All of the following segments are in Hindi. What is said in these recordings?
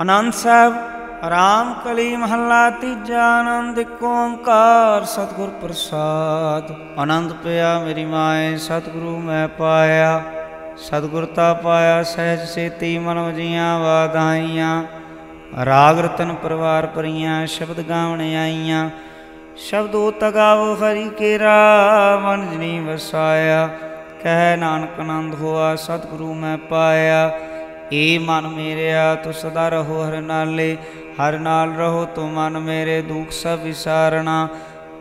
ਆਨੰਦ ਸਾਹਿਬ ਰਾਮ ਕਲੀ ਮਹੱਲਾ ਤੀਜਾ ਆਨੰਦ ਇੱਕ ਓੰਕਾਰ ਸਤਿਗੁਰ ਪ੍ਰਸਾਦ ਆਨੰਦ ਪਿਆ ਮੇਰੀ ਮਾਏ ਸਤਿਗੁਰੂ ਮੈਂ ਪਾਇਆ ਸਤਿਗੁਰਤਾ ਪਾਇਆ ਸਹਿਜ ਸੇਤੀ ਮਨ ਵਜੀਆਂ ਵਾਧਾਈਆਂ ਰਾਗ ਰਤਨ ਪਰਵਾਰ ਪਰੀਆਂ ਸ਼ਬਦ ਗਾਵਣ ਆਈਆਂ ਸ਼ਬਦੋ ਤਗਾਵੋ ਹਰੀ ਕੇਰਾ ਮਨ ਜਨੀ ਵਸਾਇਆ ਕਹਿ ਨਾਨਕ ਆਨੰਦ ਹੋਆ ਸਤਿਗੁਰੂ ਮੈਂ ਪਾਇਆ ਏ ਮਨ ਮੇਰਿਆ ਤੂੰ ਸਦਾ ਰਹੋ ਹਰ ਨਾਲੇ ਹਰ ਨਾਲ ਰਹੋ ਤੂੰ ਮਨ ਮੇਰੇ ਦੁੱਖ ਸਭ ਵਿਸਾਰਣਾ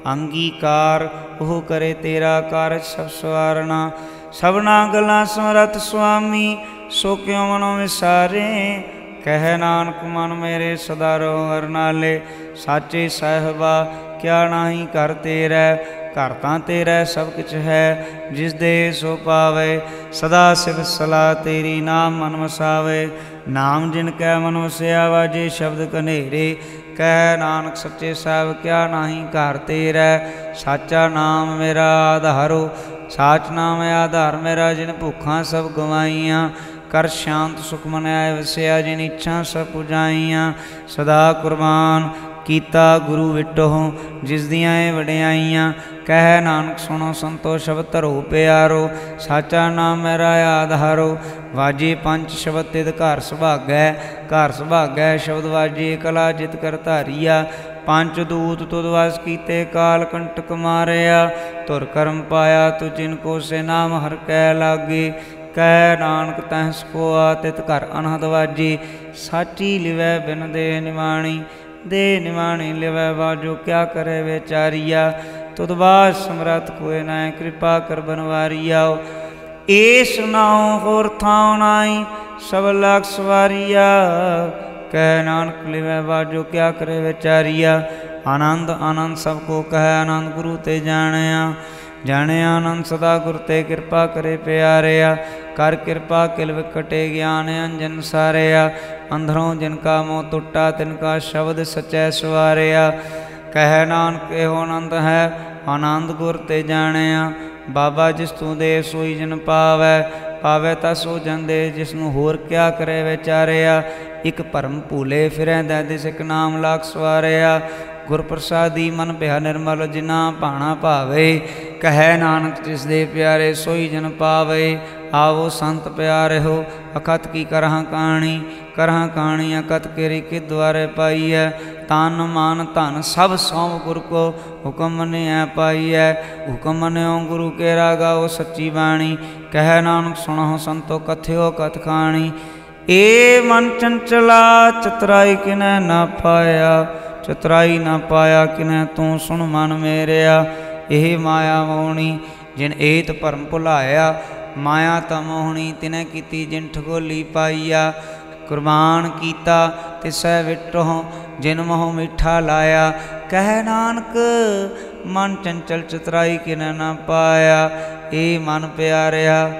ਅੰਗੀਕਾਰ ਉਹ ਕਰੇ ਤੇਰਾ ਕਾਰਜ ਸਭ ਸਵਾਰਣਾ ਸਭਨਾ ਗਲਾਂ ਸਮਰਤ ਸੁਆਮੀ ਸੋ ਕਿਉ ਮਨੋ ਵਿਸਾਰੇ ਕਹਿ ਨਾਨਕ ਮਨ ਮੇਰੇ ਸਦਾ ਰਹੋ ਹਰ ਨਾਲੇ ਸਾਚੇ ਸਾਹਿਬਾ ਕਿਆ ਨਾਹੀ ਕਰ ਤੇਰਾ ਘਰ ਤਾਂ ਤੇਰਾ ਸਭ ਕੁਝ ਹੈ ਜਿਸ ਦੇ ਸੋ ਪਾਵੇ ਸਦਾ ਸਿਵ ਸਲਾ ਤੇਰੀ ਨਾਮ ਮਨ ਵਸਾਵੇ ਨਾਮ ਜਿਨ ਕੈ ਮਨ ਵਸਿਆ ਵਾਜੇ ਸ਼ਬਦ ਕਨੇਰੇ ਕਹਿ ਨਾਨਕ ਸੱਚੇ ਸਾਹਿਬ ਕਿਆ ਨਾਹੀ ਘਰ ਤੇਰਾ ਸਾਚਾ ਨਾਮ ਮੇਰਾ ਆਧਾਰੋ ਸਾਚ ਨਾਮ ਆਧਾਰ ਮੇਰਾ ਜਿਨ ਭੁੱਖਾਂ ਸਭ ਗਵਾਈਆਂ ਕਰ ਸ਼ਾਂਤ ਸੁਖ ਮਨ ਆਏ ਵਸਿਆ ਜਿਨ ਇੱਛਾ ਸਭ ਪੁਜਾਈਆਂ ਸਦਾ ਕੁਰਬਾਨ ਕੀਤਾ ਗੁਰੂ ਵਿਟੋ ਜਿਸ ਦੀਆਂ ਇਹ ਵਡਿਆਈਆਂ ਕਹਿ ਨਾਨਕ ਸੁਣੋ ਸੰਤੋ ਸ਼ਬਦ ਧਰੋ ਪਿਆਰੋ ਸਾਚਾ ਨਾਮ ਮੇਰਾ ਆਧਾਰੋ ਵਾਜੇ ਪੰਜ ਸ਼ਬਦ ਤਿਦ ਘਰ ਸੁਭਾਗੈ ਘਰ ਸੁਭਾਗੈ ਸ਼ਬਦ ਵਾਜੇ ਕਲਾ ਜਿਤ ਕਰ ਧਾਰੀਆ ਪੰਜ ਦੂਤ ਤੁਧ ਵਾਸ ਕੀਤੇ ਕਾਲ ਕੰਟਕ ਮਾਰਿਆ ਤੁਰ ਕਰਮ ਪਾਇਆ ਤੁ ਜਿਨ ਕੋ ਸੇ ਨਾਮ ਹਰ ਕੈ ਲਾਗੇ ਕਹਿ ਨਾਨਕ ਤਹਿਸ ਕੋ ਆਤਿਤ ਘਰ ਅਨਹਦ ਵਾਜੀ ਸਾਚੀ ਲਿਵੈ ਬਿਨ ਦੇ ਨਿਵਾਣੀ दे निवाणी लेवै बाजो, क्या करे बेचारिया तुदबाज सम्रत कोय नाय, कृपा कर बनवारिया एस नाओ होर थाओ नाई, सब लाख सवारिया कह नानक लिव बाजो, क्या करे बेचारिया आनंद आनंद सबको कह, आनंद गुरु ते जाने जाने आनंद सदा गुर ते कृपा करे प्यारया। कर कृपा किल विकटे ज्ञान अंजन सारे आ ਅੰਜਨ ਸਾਰਿਆ ਅੰਧਰੋਂ ਜਿਨ ਕਾ ਮੋਹ ਟੁੱਟਾ ਤਿਨ ਕਾ ਸ਼ਬਦ ਸਚੈ ਸਵਾਰਿਆ ਕਹਿ ਨਾਨਕ ਇਹੋ ਆਨੰਦ ਹੈ ਆਨੰਦ ਗੁਰ ਤੇ ਜਾਣਿਆ ਬਾਬਾ ਜਿਸ ਤੂੰ ਦੇ ਸੋਈ ਜਨ ਪਾਵੈ ਪਾਵੈ ਤਾ ਸੋ ਜੰਦੇ ਜਿਸ ਨੂੰ ਹੋਰ ਕਿਆ ਕਰੇ ਵਿਚਾਰਿਆ ਇਕ ਭਰਮ ਭੂਲੇ ਫਿਰੈਂਦਾ ਦਿਸ ਇਕ ਨਾਮ ਲਾਖ ਸਵਾਰਿਆ ਗੁਰ ਪ੍ਰਸਾਦੀ ਮਨ ਭਿਆ ਨਿਰਮਲ ਜਿਨਾ ਭਾਣਾ ਭਾਵੇ ਕਹੈ ਨਾਨਕ ਜਿਸ ਦੇ ਪਿਆਰੇ ਸੋਈ ਜਨ ਪਾਵੇ ਆਵੋ ਸੰਤ ਪਿਆਰਿਓ ਅਖਤ ਕੀ ਕਰਹਾਂ ਕਾਣੀ ਕਰਹਾਂ ਕਾਣੀ ਅਕਤ ਕੇਰੀ ਕਿ ਦੁਆਰੇ ਪਾਈਐ ਤਨ ਮਨ ਧਨ ਸਭ ਸੌਮ ਗੁਰ ਕੋ ਹੁਕਮ ਮਨਿਐ ਪਾਈਐ ਹੁਕਮ ਮਨਿਓ ਗੁਰੂ ਕੇ ਰਾਗਾਓ ਸੱਚੀ ਬਾਣੀ ਕਹਿ ਨਾਨਕ ਸੁਣੋ ਸੰਤੋ ਕਥਿਓ ਕਥ ਖਾਣੀ ਏ ਮਨ ਚੰਚਲਾ ਚਤਰਾਈ ਕਿਨੈ ਨਾ ਪਾਇਆ ਚਤਰਾਈ ਨਾ ਪਾਇਆ ਕਿਨੈ ਤੂੰ ਸੁਣ ਮਨ ਮੇਰਿਆ ਇਹ ਮਾਇਆ ਮੋਣੀ ਜਿਨ ਏਤ ਭਰਮ ਭੁਲਾਇਆ ਮਾਇਆ ਤਮੋਹਣੀ ਤਿਨੈ ਕੀਤੀ ਜਿਨ ਠਗੋਲੀ ਪਾਈਆ ਕੁਰਬਾਨ ਕੀਤਾ ਤਿਸੈ ਵਿਟੋ ਜਿਨ ਮੋਹ ਮਿੱਠਾ ਲਾਇਆ ਕਹਿ ਨਾਨਕ ਮਨ ਚੰਚਲ ਚਤਰਾਈ ਕਿਨੈ ਨਾ ਪਾਇਆ ਏ ਮਨ ਪਿਆਰਿਆ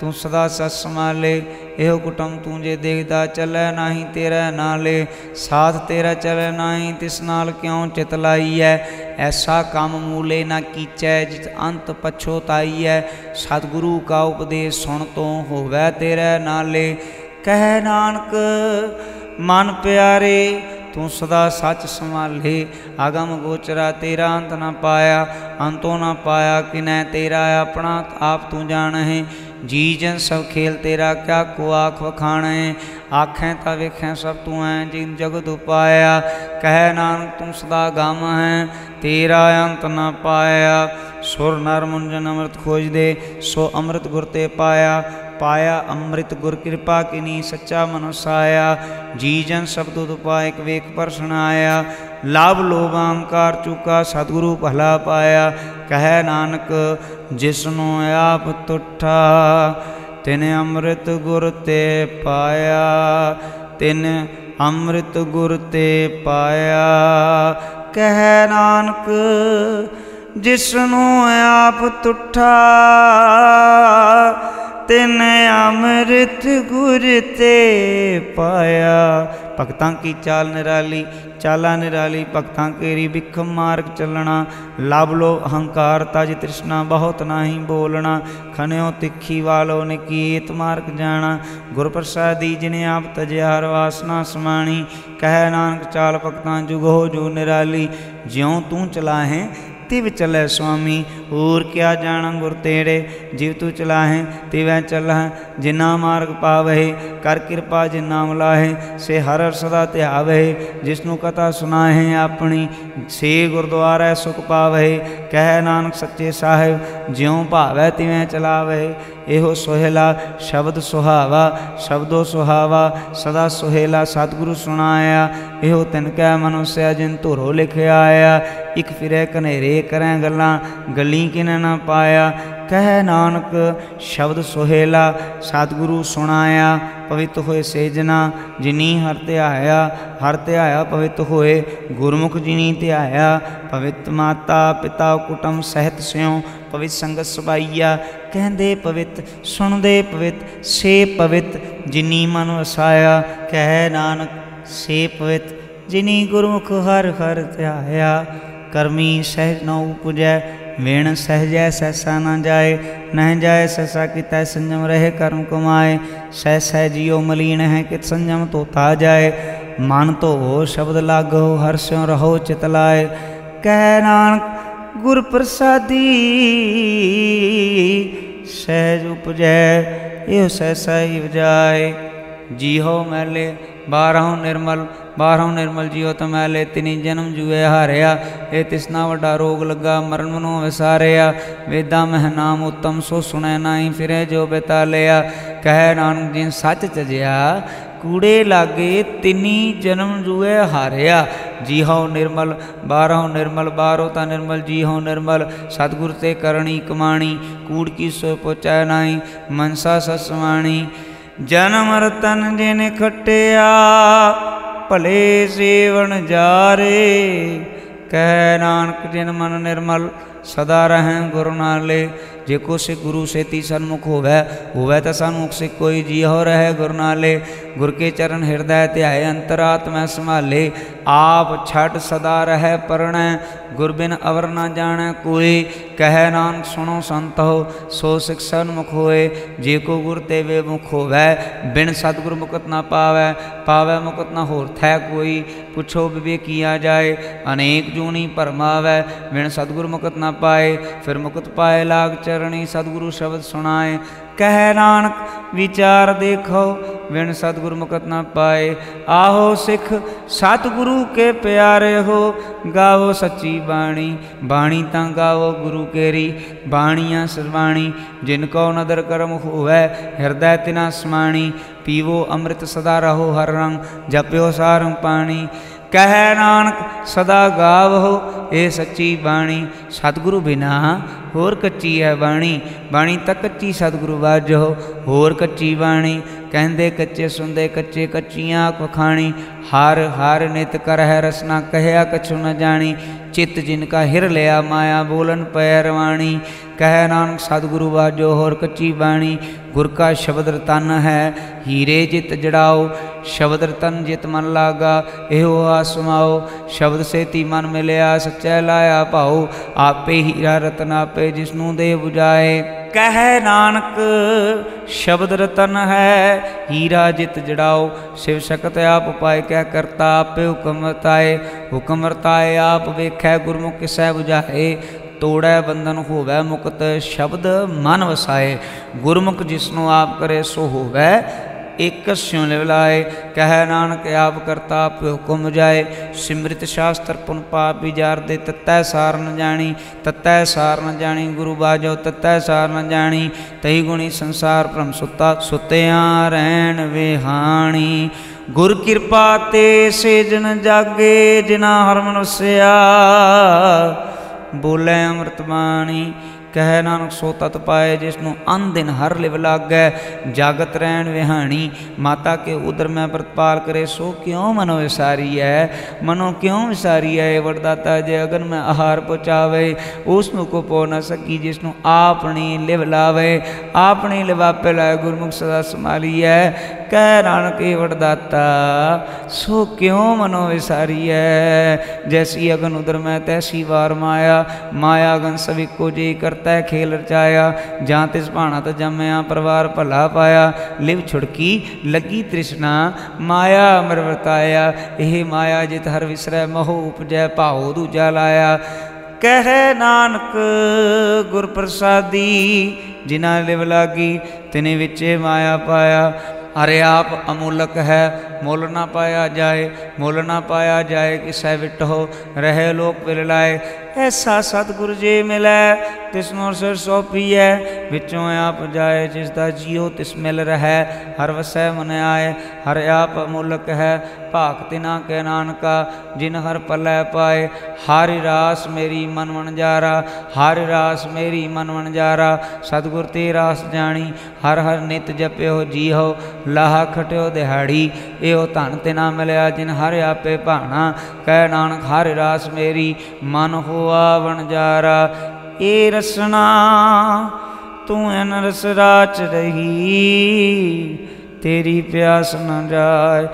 ਤੂੰ ਸਦਾ ਸਤ ਸਮਾਲੇ ਇਹੋ ਕੁਟਮ ਤੂੰ ਜੇ ਦੇਖਦਾ ਚੱਲੈ ਨਾਹੀ ਤੇਰਾ ਨਾਲੇ ਸਾਥ ਤੇਰਾ ਚੱਲੈ ਨਾਹੀ ਤਿਸ ਨਾਲ ਕਿਉ ਚਿਤ ਲਾਈਐ ਐਸਾ ਕੰਮ ਮੂਲੇ ਨਾ ਕੀਚੈ ਜਿਤ ਅੰਤ ਪਛੋਤਾਈਐ ਸਤਿਗੁਰੂ ਕਾ ਉਪਦੇਸ਼ ਸੁਣ ਤੋਂ ਹੋਵੈ ਤੇਰਾ ਨਾਲੇ ਕਹਿ ਨਾਨਕ ਮਨ ਪਿਆਰੇ ਤੂੰ ਸਦਾ ਸੱਚ ਸੰਭਾਲੇ ਆਗਮ ਗੋਚਰਾ ਤੇਰਾ ਅੰਤ ਨਾ ਪਾਇਆ ਅੰਤੋਂ ਨਾ ਪਾਇਆ ਕਿਨੈ ਤੇਰਾ ਆਪਣਾ ਆਪ ਤੂੰ ਜਾਣਹਿ ਜੀ ਜਨ ਸਭ ਖੇਲ ਤੇਰਾ ਕਿਆ ਕੋ ਆਖ ਵਖਾਣੈ ਆਖੈ ਤਾਂ ਵੇਖੈ ਸਭ ਤੂੰ ਐ ਜਿਨ ਜਗਤ ਉਪਾਇਆ ਕਹਿ ਨਾਨਕ ਤੂੰ ਸਦਾ ਗਮ ਹੈ ਤੇਰਾ ਅੰਤ ਨਾ ਪਾਇਆ ਸੁਰ ਨਰ ਮੁੰਜਨ ਅੰਮ੍ਰਿਤ ਖੋਜਦੇ ਸੋ ਅੰਮ੍ਰਿਤ ਗੁਰ ਤੇ ਪਾਇਆ पाया अमृत गुर कृपा किनी, सच्चा मनुषाया जीजन शब्द उपाय कवेक पर सुनाया लाभ लोभांकार चुका, सदगुरु भला पाया। कह नानक, जिसनो आप तुठा, तिन अमृत गुर ते पाया, तिन अमृत गुर ते पाया। कह नानक, जिसनों आप तुठा ਨਾਨਕ ਜਿਸ ਨੂੰ ਆਪ ਤੁਠਾ ਤਿਨ ਅੰਮ੍ਰਿਤ ਗੁਰ ਤੇ ਪਾਇਆ ਭਗਤਾਂ ਕੀ ਚਾਲ ਨਿਰਾਲੀ ਚਾਲਾ ਨਿਰਾਲੀ ਭਗਤਾਂ ਕੇਰੀ ਵਿਖਮ ਮਾਰਗ ਚੱਲਣਾ ਲਬ ਲੋ ਅਹੰਕਾਰ ਤਜ ਤ੍ਰਿਸ਼ਨਾ ਬਹੁਤ ਨਾਹੀ ਬੋਲਣਾ ਖਨਿਓ ਤਿੱਖੀ ਵਾਲੋ ਨਿਕੀਤ ਮਾਰਗ ਜਾਣਾ ਗੁਰ ਪ੍ਰਸਾਦੀ ਜਿਨੇ ਆਪ ਤਜਿਆਰ ਵਾਸਨਾ ਸਮਾਣੀ ਕਹਿ ਨਾਨਕ ਚਾਲ ਭਗਤਾਂ ਜੁਗ ਹੋ ਜੋ ਨਿਰਾਲੀ ਜਿਉ ਤੂੰ ਚਲਾਹੇ तिव चले स्वामी और क्या जान गुर तेरे जीव तू चलाहे तिवह चलह जिना मार्ग पावे कर कृपा जिना मिलाहे से हर हर सदा त्यावहे जिसनों कथा सुनाहे अपनी से गुरुद्वारा सुख पावे ਕਹਿ ਨਾਨਕ ਸੱਚੇ ਸਾਹਿਬ ਜਿਉ ਭਾਵੈ ਤਿਵੈ ਚਲਾਵਹਿ ਇਹੋ ਸੋਹਿਲਾ ਸ਼ਬਦ ਸੁਹਾਵਾ ਸ਼ਬਦੋ ਸੁਹਾਵਾ ਸਦਾ ਸੋਹਿਲਾ ਸਤਿਗੁਰੂ ਸੁਣਾਇਆ ਇਹੋ ਤਿਨ ਕੈ ਮਨੁਸਿਆ ਜਿਨ ਧੁਰੋ ਲਿਖਿਆ ਆਇਆ ਇਕ ਫਿਰੇ ਕਨੇਰੇ ਕਰੈ ਗੱਲਾਂ ਗਲੀ ਕਿਨ ਨਾ ਪਾਇਆ कह नानक शब्द सुहेला सतगुरु सुनाया पवित होए सेजना जिनी हर त्याया हर त्याया पवित होए गुरमुख जिनी त्याया पवित माता पिता कुटुंब सहित स्यों पवित संगत सबाइया कहंदे पवित सुनदे पवित से पवित जिनी मन वसाया कह नानक से पवित जिनी गुरमुख हर हर त्याया करमी सहज नौ पूजय वेण सहजय सहसा न जाए, नह जाए सहसा कि तय संयम रहे कर्म कमाए। सह सह जियो मलिन है कित संयम तो ता जाय मन तो हो शब्द लागो हर्ष्यो रहो चितलाए कह नानक, गुर प्रसादी, सहज उपजय यो सहसा ही जाए जी हो मैले, बारह निर्मल ਬਾਰਹੁ ਨਿਰਮਲ ਜੀਉ ਤਮੈਲੇ ਤਿਨੀ ਜਨਮ ਜੂਏ ਹਾਰਿਆ ਇਹ ਤਿਸਨਾ ਵੱਡਾ ਰੋਗ ਲੱਗਾ ਮਰਨ ਮਨੋ ਵਿਸਾਰਿਆ ਵੇਦਾਂ ਮਹਿ ਨਾਮ ਉਤਮ ਸੋ ਸੁਣੈ ਨਾਹੀ ਫਿਰੇ ਜੋ ਬਿਤਾਲਿਆ ਕਹਿ ਨਾਨਕ ਜਿਨ ਸੱਚ ਤਜਿਆ ਕੂੜੇ ਲਾਗੇ ਤਿਨੀ ਜਨਮ ਜੂਏ ਹਾਰਿਆ ਜੀ ਹਉ ਨਿਰਮਲ ਬਾਰਹੁ ਨਿਰਮਲ ਬਾਰੋ ਤਾ ਨਿਰਮਲ ਜੀ ਹਉ ਨਿਰਮਲ ਸਤਗੁਰ ਤੇ ਕਰਣੀ ਕਮਾਣੀ ਕੂੜ ਕੀ ਸੋ ਪਹੁੰਚੈ ਨਾਹੀ ਮਨਸਾ ਸਸਵਾਣੀ ਜਨਮ ਰਤਨ ਜਿਨ ਖਟਿਆ ਭਲੇ ਸੇਵਨ ਜਾਰੇ ਕਹਿ ਨਾਨਕ ਜਿਨ ਮਨ ਨਿਰਮਲ ਸਦਾ ਰਹੈ ਗੁਰੂ ਨਾਲੇ ਜੇ ਕੋ ਸੇ ਗੁਰੂ ਸੇਤੀ ਸਨਮੁਖ ਹੋਵੇ ਹੋਵੇ ਤਾਂ ਸਨਮੁਖ ਸੇ ਕੋਈ ਜੀ ਹੋ ਰਹੇ ਗੁਰ ਨਾਲੇ ਗੁਰ ਕੇ ਚਰਨ ਹਿਰਦੈ ਧਿਆਏ ਅੰਤਰਾਤਮੈ ਸੰਭਾਲੇ आप छठ सदा रह परण, गुरबिन अवर न जाने कोई। कह नान, सुनो संत हो, सो शिक्षण मुख होए। जे को गुर ते वे मुख वह बिन सतगुर मुकत न पावै। पावे मुकत न होर थै कोई। पुछो विवेक किया जाए, अनेक जूनी परमावे। बिन सतगुर मुकत न पाए, फिर मुकत पाए लाग चरणी, सतगुरु शब्द सुनाए। कह, नानक, विचार देखो, बिन सतगुरु मुकत ना पाए। आहो सिख, सतगुरु के प्यारे हो गाओ सच्ची बाणी। बाणी ता गाओ गुरु केरी, बाणिया सरवाणी। जिनको नदर करम हुए हृदय तिना समाणी। पीवो अमृत सदा रहो हर रंग, जप्यो सारंग पाणी। ਸਾਰੰ ਪਾਣੀ ਕਹਿ ਨਾਨਕ ਸਦਾ ਗਾਵੋ ਇਹ ਸੱਚੀ ਬਾਣੀ ਸਤਿਗੁਰੂ ਬਿਨਾ ਹੋਰ ਕੱਚੀ ਹੈ ਬਾਣੀ ਬਾਣੀ ਤਾਂ ਕੱਚੀ ਸਤਿਗੁਰੂ ਵਾਜੋ ਹੋਰ ਕੱਚੀ ਬਾਣੀ ਕਹਿੰਦੇ ਕੱਚੇ ਸੁੰਦੇ ਕੱਚੇ ਕੱਚੀਆਂ ਖਾਣੀ ਹਰ ਹਰ ਨਿਤ ਕਰਹਿ ਰਸਨਾ ਕਹਿਆ ਕਛੁ ਨ ਜਾਣੀ चित जिनका हिर लिया माया बोलन पैरवाणी कह नानक सतगुरु बाजो होर कच्ची बाणी गुर का शब्द रतन है हीरे जित जड़ाओ शब्द रतन जित मन लागा एहो आसमाओ शब्द से ती मन मिलया सच्चै लाया पाओ आपे हीरा रतन आपे जिसनू दे बुझाए कह नानक, शब्द रतन है। हीरा जित जड़ाओ, शिव शकत आप पाए क्या करता, आपे हुक्म रताए आप वेख गुरमुख सह बुझाए तोड़ै बंधन होवै मुक्त, शब्द मन वसाए। गुरमुख जिसनों आप करे, सो होवै ਆਪ ਕਰੇ ਸੋ ਹੋਵੇ ਇਕ ਸਿਉ ਲਿਵਲਾਏ ਕਹਿ ਨਾਨਕ ਆਪ ਕਰਤਾ ਆਪ ਹੁਕਮ ਜਾਏ ਸਿਮਰਿਤ ਸ਼ਾਸਤਰ ਪੁਨ ਪਾਪ ਵਿਚਾਰ ਦੇ ਤਤੈ ਸਾਰ ਨ ਜਾਣੀ ਤਤੈ ਸਾਰ ਨ ਜਾਣੀ ਗੁਰੂ ਬਾਜੋ ਤਤੈ ਸਾਰ ਨ ਜਾਣੀ ਤਈ ਗੁਣੀ ਸੰਸਾਰ ਭ੍ਰਮ ਸੁੱਤਾ ਸੁਤਿਆਂ ਰਹਿਣ ਵਿਹਾਣੀ ਗੁਰ ਕਿਰਪਾ ਤੇ ਸੇਜਨ ਜਾਗੇ ਜਿਨਾ ਹਰ ਮਨੁਸਿਆ ਬੋਲੇ ਅੰਮ੍ਰਿਤ ਬਾਣੀ ਕਹਿ ਨਾਨਕ ਸੋ ਤਤ ਪਾਏ ਜਿਸ ਨੂੰ ਅਨ ਦਿਨ ਹਰ ਲਿਵ ਲਾਗੈ ਜਾਗਤ ਰਹਿਣ ਵਿਹਾਣੀ ਮਾਤਾ ਕੇ ਉਦਰ ਮੈਂ ਪ੍ਰਤਪਾਲ ਕਰੇ ਸੋ ਕਿਉ ਮਨੋ ਵਿਸਾਰੀ ਹੈ ਮਨੋ ਕਿਉ ਵਿਸਾਰੀ ਹੈ ਵਰਦਾਤਾ ਜੇ ਅਗਨ ਮੈਂ ਆਹਾਰ ਪਹੁੰਚਾਵੇ ਉਸ ਨੂੰ ਕੋ ਪੋ ਨਾ ਸਕੀ ਜਿਸ ਨੂੰ ਆਪਣੀ ਲਿਵ ਲਾਵੇ ਆਪਣੀ ਲਿਵਾਪੇ ਲਾਏ ਗੁਰਮੁਖ ਸਦਾ ਸੰਭਾਲੀ ਹੈ कह नानक वरदाता सो क्यों मनो विसारी है जैसी अगन उदर मैं तैसी वार माया माया अगन सभी को करता है खेल रचाया जा तिस भाणा तो जमया परिवार भला पाया लिव छुड़की लगी तृष्णा माया अमर वरताया यह माया जित हर विसरै महो उपजै भाओ दूजा लाया कह नानक गुर प्रसादी जिना लिव लागी तिने विचे माया पाया अरे आप अमूलक है, मोल ना पाया जाए, मोल ना पाया जाए कि सह विट हो, रहे लोग पिलाए ऐसा सतगुरु जी मिले तिसनों सिर सो है, बिचों आप जाए जिसका जियो तिस मिल रहै। हर वसै मन आए, हर आप मुलक है। भाग तिना के नानका, जिन हर पलै पाए। हर रास मेरी मन वणजारा हर रास मेरी मन वणजारा सतगुर ते रास जानी हर हर नित जप्यो जीहो। लाहा खट्यो दिहाड़ी, एहो धन तिना मिलया, जिन हर आपे भाणा। कह नानक, हर रास मेरी मन हुआ वणजारा ए रसना, तू એન रस राच रही। तेरी प्यास न जाए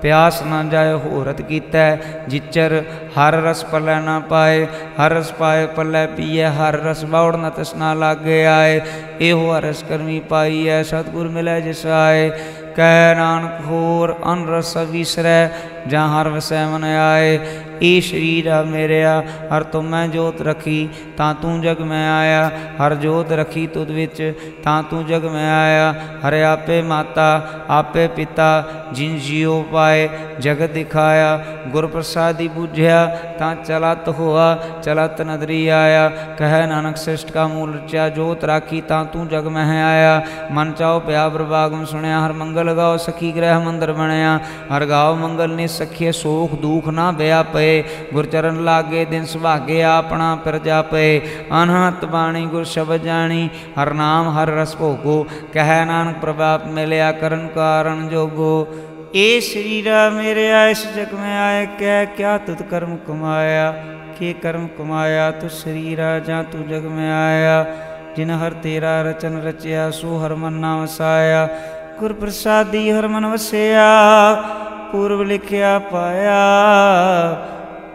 प्यास न जाए होरत कीता। जिचर हर रस पलै ना पाए, हर रस पाए पलै पीए, हर रस बाउड़ न तसना लागे आए। एहो हरस करमी पाई है सतगुर मिले जिस आए। कह नानक होर अनरस विसरै जहाँ हर वसै मन आए। ਵਸੈ ਮਨ ਆਏ ਏ ਸ਼ਰੀਰ ਆ ਮੇਰਿਆ ਹਰ ਤੁਮ ਮੈਂ ਜੋਤ ਰਖੀ ਤਾਂ ਤੂੰ ਜਗ ਮੈਂ ਆਇਆ ਹਰ ਜੋਤ ਰਖੀ ਤੁਧ ਵਿੱਚ ਤਾਂ ਤੂੰ ਜਗ ਮੈਂ ਆਇਆ ਹਰ ਆਪੇ ਮਾਤਾ ਆਪੇ ਪਿਤਾ ਜਿਨ ਜਿਉ ਪਾਏ ਜਗਤ ਦਿਖਾਇਆ ਗੁਰ ਪ੍ਰਸਾਦੀ ਬੁਝਿਆ ਤਾਂ ਚਲਤ ਹੋਆ ਚਲਤ ਨਦਰੀ ਆਇਆ ਕਹਿ ਨਾਨਕ ਸ੍ਰਿਸ਼ਟ ਕਾ ਮੂਲ ਰਚਿਆ ਜੋਤ ਰਾਖੀ ਤਾਂ ਤੂੰ ਜਗ ਮਹਿ ਆਇਆ ਮਨ ਚਾਉ ਪਿਆ ਪ੍ਰਭਾਗਮ ਸੁਣਿਆ ਹਰ ਮੰਗਲ ਗਾਓ ਸਖੀ ਗ੍ਰਹਿ ਮੰਦਰ ਬਣਿਆ ਹਰ ਗਾਓ ਮੰਗਲ ਨੇ ਸਖੀਏ ਸੋਖ ਦੁਖ ਨਾ ਬਿਆ ਪਏ ਗੁਰ ਚਰਨ ਲਾਗੇ ਦਿਨ ਸੁਭਾਗੇ ਆਪਣਾ ਪ੍ਰਜਾ ਪਏ ਅਨਹਤ ਬਾਣੀ ਗੁਰ ਸ਼ਬਦ ਜਾਣੀ ਹਰ ਨਾਮ ਹਰ ਰਸ ਭੋਗੋ ਕਹਿ ਨਾਨਕ ਪ੍ਰਭਾਪ ਮਿਲਿਆ ਕਰਨ ਕਾਰਨ ਜੋਗੋ ਏ ਸਰੀਰਾ ਮੇਰੇ ਇਸ ਜਗ ਮੈਂ ਆਏ ਕਹਿ ਕਿਆ ਤੁਤ ਕਰਮ ਕਮਾਇਆ ਕੀ ਕਰਮ ਕਮਾਇਆ ਤੂੰ ਸਰੀਰਾ ਜਾਂ ਤੂੰ ਜਗ ਮੈਂ ਆਇਆ ਜਿਨ ਹਰ ਤੇਰਾ ਰਚਨ ਰਚਿਆ ਸੋ ਹਰ ਮਨ ਨਾਮ ਵਸਾਇਆ ਗੁਰ ਪ੍ਰਸਾਦੀ ਹਰ ਮਨ ਵਸਿਆ ਪੂਰਬ ਲਿਖਿਆ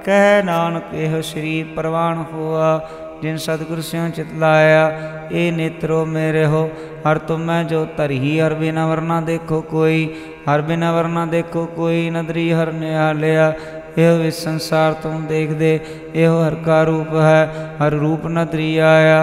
कह नानक एह श्री प्रवान हुआ जिन सतगुर सिंह चितलाया ए नेत्रो मेरे हो हर तुम मैं जो तरही हर बिना वरना देखो कोई हर बिना वरना देखो कोई नदरी हर न्यालिया यह इस संसार तुम देख दे एह हर का रूप है हर रूप नदरी आया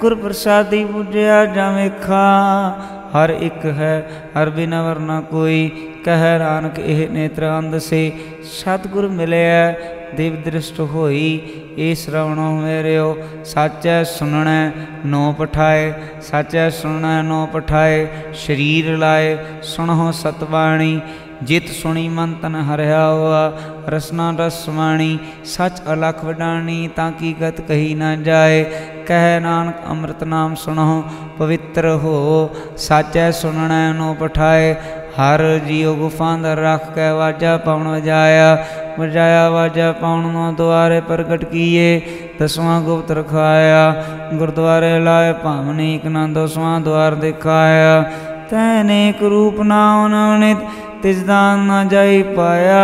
गुर प्रसादी बुझया जावे खां ਹਰ ਇੱਕ ਹੈ ਹਰ ਬਿਨਾ ਵਰਨਾ ਕੋਈ ਕਹਿ ਨਾਨਕ ਇਹ ਨੇਤਰ ਅੰਧ ਸੇ ਸਤਿਗੁਰ ਮਿਲਿਆ ਦੇਵ ਦ੍ਰਿਸ਼ਟ ਹੋਈ ਏ ਸ਼ਰਵਣੋ ਮੇਰਿਓ ਸੱਚੈ ਸੁਣਣੈ ਨੋ ਪਠਾਏ ਸੱਚੈ ਸੁਣਣੈ ਨੋ ਪਠਾਏ ਸ਼ਰੀਰ ਲਾਏ ਸੁਣੋ ਸਤਬਾਣੀ ਜਿਤ ਸੁਣੀ ਮਨ ਤਨ ਹਰਿਆ ਹੋਆ ਰਸਨਾ ਰਸ ਸਮਾਣੀ ਸਚ ਅਲਖ ਵਡਾਣੀ ਤਾਂ ਕੀ ਗਤ ਕਹੀ ਨਾ ਜਾਏ ਕਹਿ ਨਾਨਕ ਅੰਮ੍ਰਿਤ ਨਾਮ ਸੁਣੋ ਪਵਿੱਤਰ ਹੋ ਸਾਚੈ ਸੁਣਨੈ ਨੋ ਪਠਾਏ ਹਰ ਜੀਉ ਗੁਫਾਂ ਦਰ ਰੱਖ ਕੇ ਵਾਜਾ ਪਵਨ ਵਜਾਇਆ ਵਜਾਇਆ ਵਾਜਾ ਪਵਨ ਨੂੰ ਦੁਆਰੇ ਪ੍ਰਗਟ ਕੀਏ ਦਸਵਾਂ ਗੁਪਤ ਰਖਾਇਆ ਗੁਰਦੁਆਰੇ ਲਾਏ ਭਾਵਨੀ ਇਕ ਨਾ ਦਸਵਾਂ ਦੁਆਰ ਦਿਖਾਇਆ ਤੈਨੇ ਇੱਕ ਰੂਪ ਨਾ ਉਨਵਨਿਤ ਤਿਸ ਦਾਨ ਨਾ ਜਾਈ ਪਾਇਆ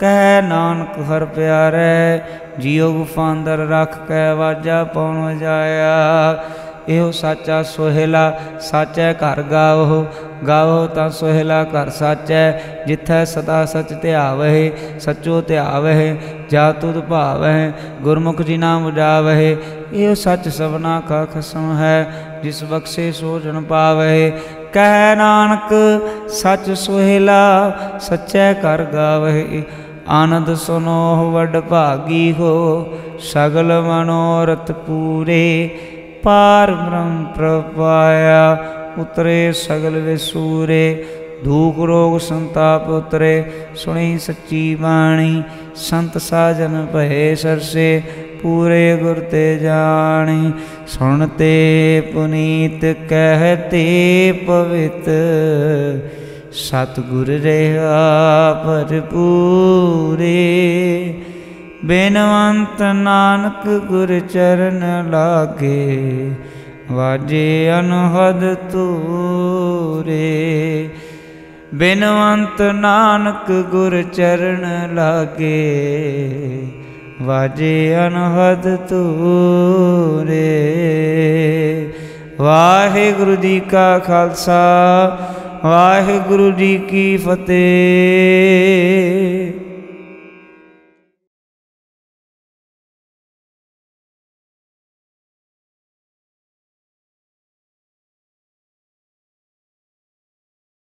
ਕਹਿ ਨਾਨਕ ਹਰ ਪਿਆਰੇ ਜੀਉ ਗੁਫਾਂ ਅੰਦਰ ਰੱਖ ਕੇ ਵਾਜਾ ਪਉਣ ਵਜਾਇਆ ਇਹੋ ਸਾਚਾ ਸੋਹਿਲਾ ਸਾਚੈ ਘਰ ਗਾਵੋ ਗਾਵੋ ਤਾਂ ਸੋਹਿਲਾ ਘਰ ਸਾਚੈ ਜਿੱਥੈ ਸਦਾ ਸਚ ਧਿਆਵਹਿ ਸਚੋ ਧਿਆਵਹਿ ਜਾ ਤੁਧ ਭਾਵਹਿ ਗੁਰਮੁਖ ਜੀ ਨਾਮ ਉਜਾਵਹਿ ਇਹੋ ਸੱਚ ਸਭਨਾ ਕਾ ਖਸਮ ਹੈ ਜਿਸ ਬਖਸ਼ੇ ਸੋ ਜਨ ਪਾਵਹਿ ਕਹਿ ਨਾਨਕ ਸਚ ਸੁਹਿਲਾ ਸਚੈ ਕਰ ਗਾਵਹਿ ਆਨੰਦ ਸੁਨੋ ਵਡ ਭਾਗੀ ਹੋ ਸਗਲ ਮਨੋਰਥ ਪੂਰੇ ਪਾਰ ਬ੍ਰਹਮ ਪ੍ਰਪਾਇਆ ਉਤਰੇ ਸਗਲ ਵਿਸੂਰੇ ਦੁਖ ਰੋਗ ਸੰਤਾਪ ਉਤਰੇ ਸੁਣੀ ਸੱਚੀ ਬਾਣੀ ਸੰਤ ਸਾਜਨ ਭਏ ਸਰਸੇ ਪੂਰੇ ਗੁਰ ਤੇ ਜਾਣੀ ਸੁਣਤੇ ਪੁਨੀਤ ਕਹਤੇ ਪਵਿੱਤ ਸਤਗੁਰ ਰਹਾ ਭਰਪੂਰੇ ਬੇਨਵੰਤ ਨਾਨਕ ਗੁਰ ਚਰਨ ਲਾਗੇ ਵਾਜੇ ਅਨਹਦ ਤੂਰੇ ਬਿਨਵੰਤ ਨਾਨਕ ਗੁਰ ਚਰਨ ਲਾਗੇ ਵਾਜੇ ਅਨਹਦ ਤੂਰੇ ਵਾਹਿਗੁਰੂ ਜੀ ਕਾ ਖਾਲਸਾ ਵਾਹਿਗੁਰੂ ਜੀ ਕੀ ਫਤਿਹ।